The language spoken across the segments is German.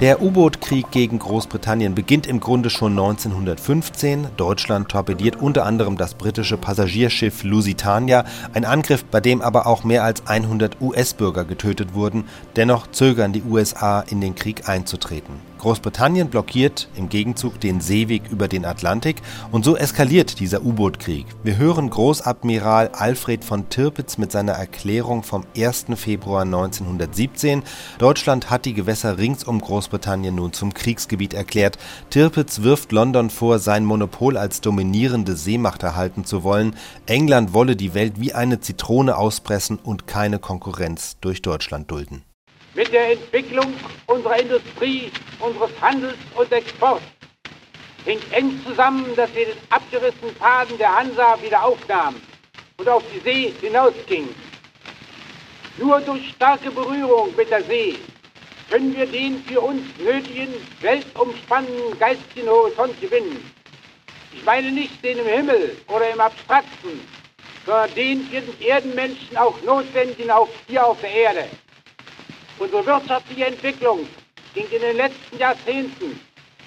Der U-Boot-Krieg gegen Großbritannien beginnt im Grunde schon 1915. Deutschland torpediert unter anderem das britische Passagierschiff Lusitania, ein Angriff, bei dem aber auch mehr als 100 US-Bürger getötet wurden. Dennoch zögern die USA, in den Krieg einzutreten. Großbritannien blockiert im Gegenzug den Seeweg über den Atlantik und so eskaliert dieser U-Boot-Krieg. Wir hören Großadmiral Alfred von Tirpitz mit seiner Erklärung vom 1. Februar 1917. Deutschland hat die Gewässer rings um Großbritannien nun zum Kriegsgebiet erklärt. Tirpitz wirft London vor, sein Monopol als dominierende Seemacht erhalten zu wollen. England wolle die Welt wie eine Zitrone auspressen und keine Konkurrenz durch Deutschland dulden. Mit der Entwicklung unserer Industrie, unseres Handels und Exports hängt eng zusammen, dass wir den abgerissenen Faden der Hansa wieder aufnahmen und auf die See hinausgingen. Nur durch starke Berührung mit der See können wir den für uns nötigen, weltumspannenden geistigen Horizont gewinnen. Ich meine nicht den im Himmel oder im Abstrakten, sondern den für den Erdenmenschen auch notwendigen auch hier auf der Erde. Unsere wirtschaftliche Entwicklung ging in den letzten Jahrzehnten,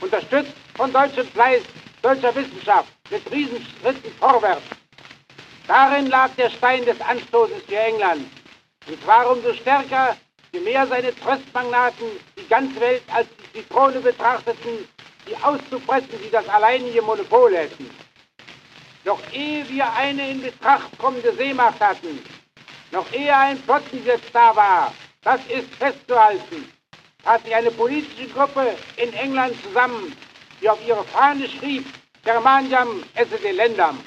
unterstützt von deutschem Fleiß, deutscher Wissenschaft, mit Riesenschritten vorwärts. Darin lag der Stein des Anstoßes für England. Und zwar umso stärker, je mehr seine Tröstmagnaten die ganze Welt als die Zitrone betrachteten, die auszupressen sie das alleinige Monopol hätten. Doch ehe wir eine in Betracht kommende Seemacht hatten, noch ehe ein Flottengesetz da war, das ist festzuhalten, hat sich eine politische Gruppe in England zusammen, die auf ihre Fahne schrieb, Germaniam esse delendam.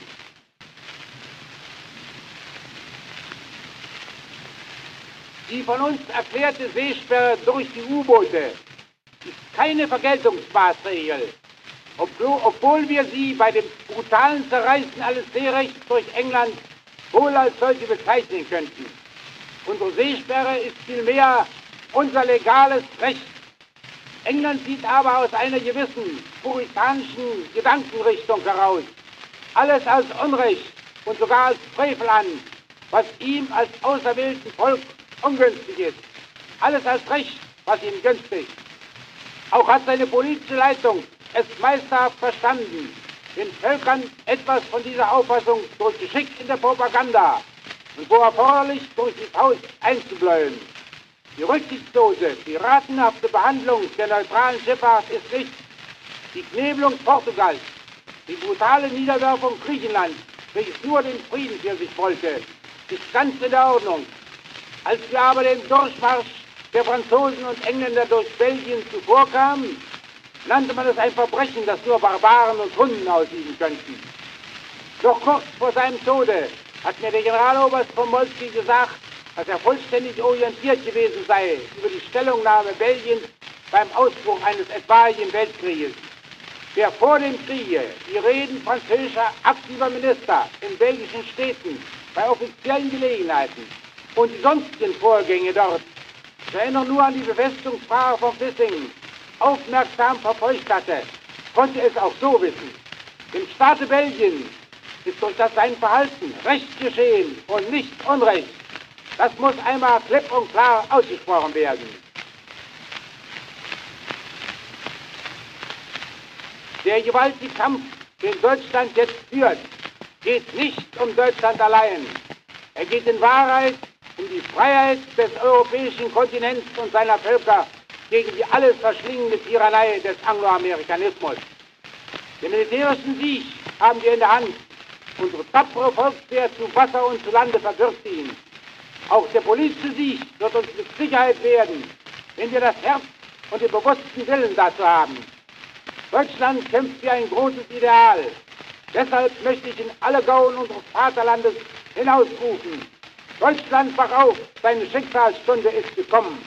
Die von uns erklärte Seesperre durch die U-Boote ist keine Vergeltungsmaßregel, obwohl wir sie bei dem brutalen Zerreißen alles Seerechts durch England wohl als solche bezeichnen könnten. Unsere Seesperre ist vielmehr unser legales Recht. England sieht aber aus einer gewissen puritanischen Gedankenrichtung heraus alles als Unrecht und sogar als Frevel an, was ihm als auserwählten Volk ungünstig ist. Alles als Recht, was ihm günstig. Auch hat seine politische Leitung es meisterhaft verstanden, den Völkern etwas von dieser Auffassung durch Geschick in der Propaganda und wo erforderlich durch die Faust einzubläuen. Die rücksichtslose, piratenhafte Behandlung der neutralen Schifffahrt ist nicht die Knebelung Portugals, die brutale Niederwerfung Griechenlands, welches nur den Frieden für sich wollte, ist ganz in der Ordnung. Als wir aber den Durchmarsch der Franzosen und Engländer durch Belgien zuvorkamen, nannte man es ein Verbrechen, das nur Barbaren und Hunden ausüben könnten. Doch kurz vor seinem Tode hat mir der Generaloberst von Moltke gesagt, dass er vollständig orientiert gewesen sei über die Stellungnahme Belgiens beim Ausbruch eines etwaigen Weltkrieges. Wer vor dem Kriege die Reden französischer aktiver Minister in belgischen Städten bei offiziellen Gelegenheiten und die sonstigen Vorgänge dort, ich erinnere nur an die Befestigungsfrage von Vissingen, aufmerksam verfolgt hatte, konnte es auch so wissen. Im Staate Belgien ist durch das sein Verhalten Recht geschehen und nicht Unrecht. Das muss einmal klipp und klar ausgesprochen werden. Der gewaltige Kampf, den Deutschland jetzt führt, geht nicht um Deutschland allein. Er geht in Wahrheit um die Freiheit des europäischen Kontinents und seiner Völker gegen die alles verschlingende Tyrannei des Angloamerikanismus. Den militärischen Sieg haben wir in der Hand. Unsere tapfere Volkswehr zu Wasser und zu Lande verbirgt ihn. Auch der politische Sieg wird uns mit Sicherheit werden, wenn wir das Herz und den bewussten Willen dazu haben. Deutschland kämpft für ein großes Ideal. Deshalb möchte ich in alle Gauen unseres Vaterlandes hinausrufen. Deutschland, wach auf, deine Schicksalsstunde ist gekommen.